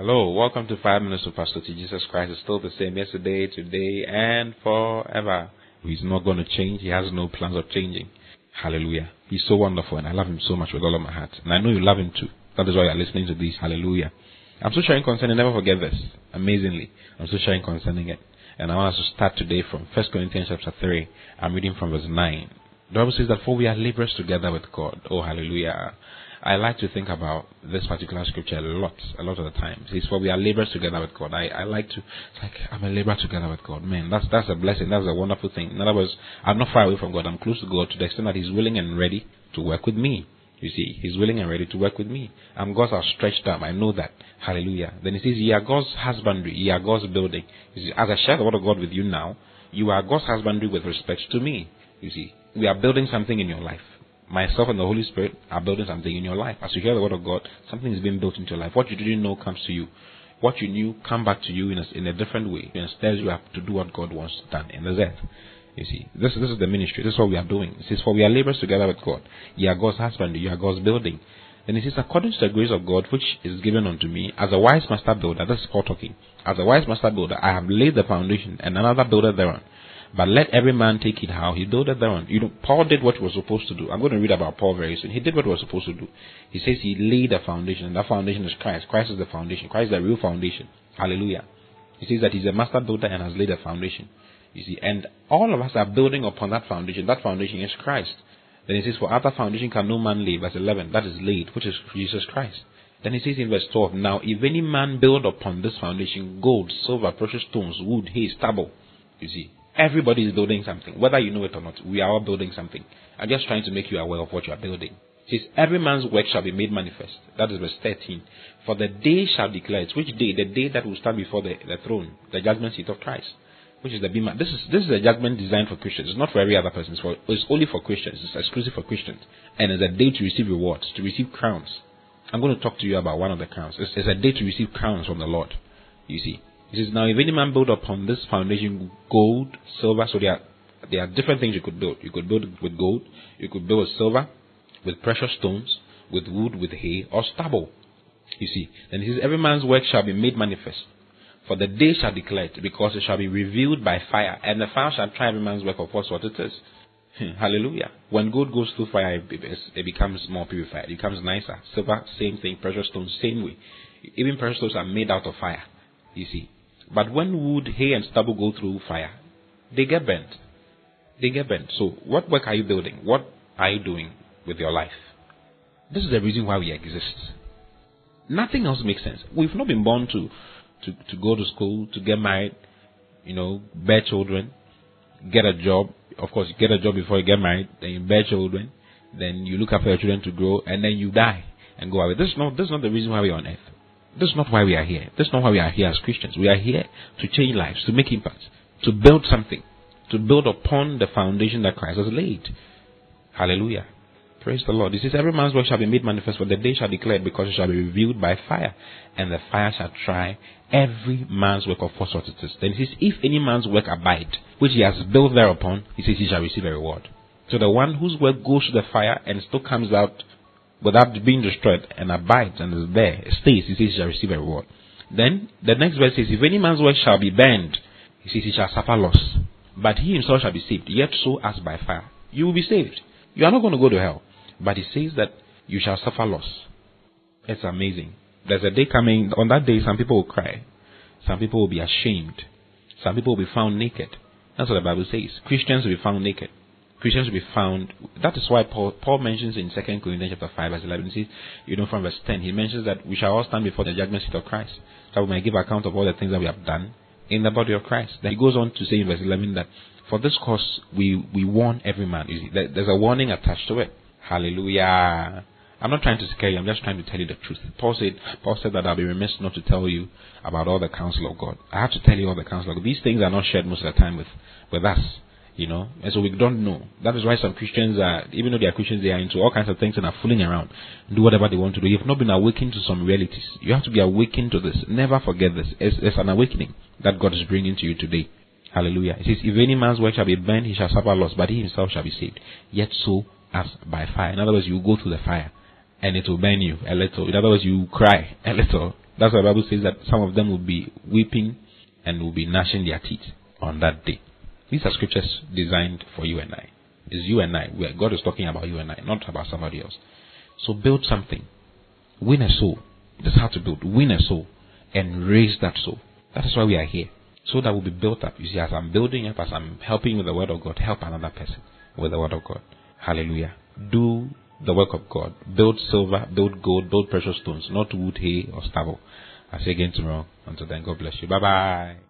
Hello, welcome to Five Minutes with Pastor T. Jesus Christ is still the same yesterday, today, and forever. He's not going to change. He has no plans of changing. Hallelujah. He's so wonderful, and I love him so much with all of my heart. And I know you love him too. That is why you're listening to this. Hallelujah. I'm so sharing concerning, never forget this. Amazingly. I'm so sharing concerning it. And I want us to start today from 1 Corinthians chapter 3. I'm reading from verse 9. The Bible says that for we are laborers together with God. Oh, hallelujah. I like to think about this particular scripture a lot, a lot of the times. It says, for we are laborers together with God. I, I like to, it's like, I'm a laborer together with God. Man, that's, that's a blessing. That's a wonderful thing. In other words, I'm not far away from God. I'm close to God to the extent that He's willing and ready to work with me. You see, He's willing and ready to work with me. I'm God's outstretched arm. I know that. Hallelujah. Then He says, You are God's husbandry. You are God's building. See, as I share the word of God with you now, you are God's husbandry with respect to me. You see, we are building something in your life myself and the Holy Spirit are building something in your life. As you hear the word of God, something is being built into your life. What you didn't know comes to you. What you knew come back to you in a, in a different way. And instead, you have to do what God wants done in the earth. You see, this, this is the ministry. This is what we are doing. It says, For we are laborers together with God. You are God's husband. You are God's building. And it says, According to the grace of God which is given unto me, as a wise master builder, this is Paul talking. As a wise master builder, I have laid the foundation, and another builder thereon. But let every man take it how he builded thereon. You know, Paul did what he was supposed to do. I'm going to read about Paul very soon. He did what he was supposed to do. He says he laid a foundation, and that foundation is Christ. Christ is the foundation. Christ is the real foundation. Hallelujah. He says that he's a master builder and has laid a foundation. You see, and all of us are building upon that foundation. That foundation is Christ. Then he says, For other foundation can no man lay. Verse 11, that is laid, which is Jesus Christ. Then he says in verse 12, Now if any man build upon this foundation gold, silver, precious stones, wood, hay, stubble, you see, Everybody is building something, whether you know it or not. We are all building something. I'm just trying to make you aware of what you are building. It says, Every man's work shall be made manifest. That is verse 13. For the day shall declare it. Which day? The day that will stand before the, the throne, the judgment seat of Christ. Which is the bema. This is this is a judgment designed for Christians. It's not for every other person. It's, for, it's only for Christians. It's exclusive for Christians. And it's a day to receive rewards, to receive crowns. I'm going to talk to you about one of the crowns. It's, it's a day to receive crowns from the Lord. You see. He says, Now if any man build upon this foundation gold, silver, so there are, there are different things you could build. You could build with gold, you could build with silver, with precious stones, with wood, with hay, or stubble. You see. Then he says, Every man's work shall be made manifest. For the day shall declare it, because it shall be revealed by fire, and the fire shall try every man's work of what sort it is. Hmm, hallelujah. When gold goes through fire, it becomes more purified. It becomes nicer. Silver, same thing. Precious stones, same way. Even precious stones are made out of fire. You see. But when wood, hay, and stubble go through fire, they get burnt. They get burnt. So, what work are you building? What are you doing with your life? This is the reason why we exist. Nothing else makes sense. We've not been born to, to, to go to school, to get married, you know, bear children, get a job. Of course, you get a job before you get married, then you bear children, then you look after your children to grow, and then you die and go away. This is not, this is not the reason why we're on earth. This is not why we are here. This is not why we are here as Christians. We are here to change lives, to make impacts, to build something, to build upon the foundation that Christ has laid. Hallelujah. Praise the Lord. This is every man's work shall be made manifest, for the day shall declare, because it shall be revealed by fire, and the fire shall try every man's work of what sort it is. Then he says, If any man's work abide, which he has built thereupon, he says he shall receive a reward. So the one whose work goes to the fire and still comes out without being destroyed and abides and is there, stays, he says he shall receive a reward. Then the next verse says, If any man's work shall be burned, he says he shall suffer loss. But he himself shall be saved, yet so as by fire. You will be saved. You are not going to go to hell. But he says that you shall suffer loss. It's amazing. There's a day coming, on that day, some people will cry. Some people will be ashamed. Some people will be found naked. That's what the Bible says. Christians will be found naked. Christians will be found. That is why Paul, Paul mentions in 2 Corinthians chapter 5 verse 11, he says, you know, from verse 10, he mentions that we shall all stand before the judgment seat of Christ, that we may give account of all the things that we have done in the body of Christ. Then he goes on to say in verse 11 that for this cause we, we warn every man. You see, there's a warning attached to it. Hallelujah. I'm not trying to scare you, I'm just trying to tell you the truth. Paul said, Paul said that I'll be remiss not to tell you about all the counsel of God. I have to tell you all the counsel of God. These things are not shared most of the time with, with us. You know, and so we don't know. That is why some Christians are, even though they are Christians, they are into all kinds of things and are fooling around, do whatever they want to do. You've not been awakened to some realities. You have to be awakened to this. Never forget this. It's, it's an awakening that God is bringing to you today. Hallelujah. It says, If any man's work shall be burned, he shall suffer loss, but he himself shall be saved. Yet so as by fire. In other words, you go through the fire and it will burn you a little. In other words, you cry a little That's why the Bible says that some of them will be weeping and will be gnashing their teeth on that day. These are scriptures designed for you and I. It's you and I. Where God is talking about you and I, not about somebody else. So build something. Win a soul. That's how to build. Win a soul and raise that soul. That is why we are here. So that we'll be built up. You see, as I'm building up, as I'm helping with the word of God, help another person with the word of God. Hallelujah. Do the work of God. Build silver, build gold, build precious stones, not wood, hay, or stubble. I'll see you again tomorrow. Until then, God bless you. Bye bye.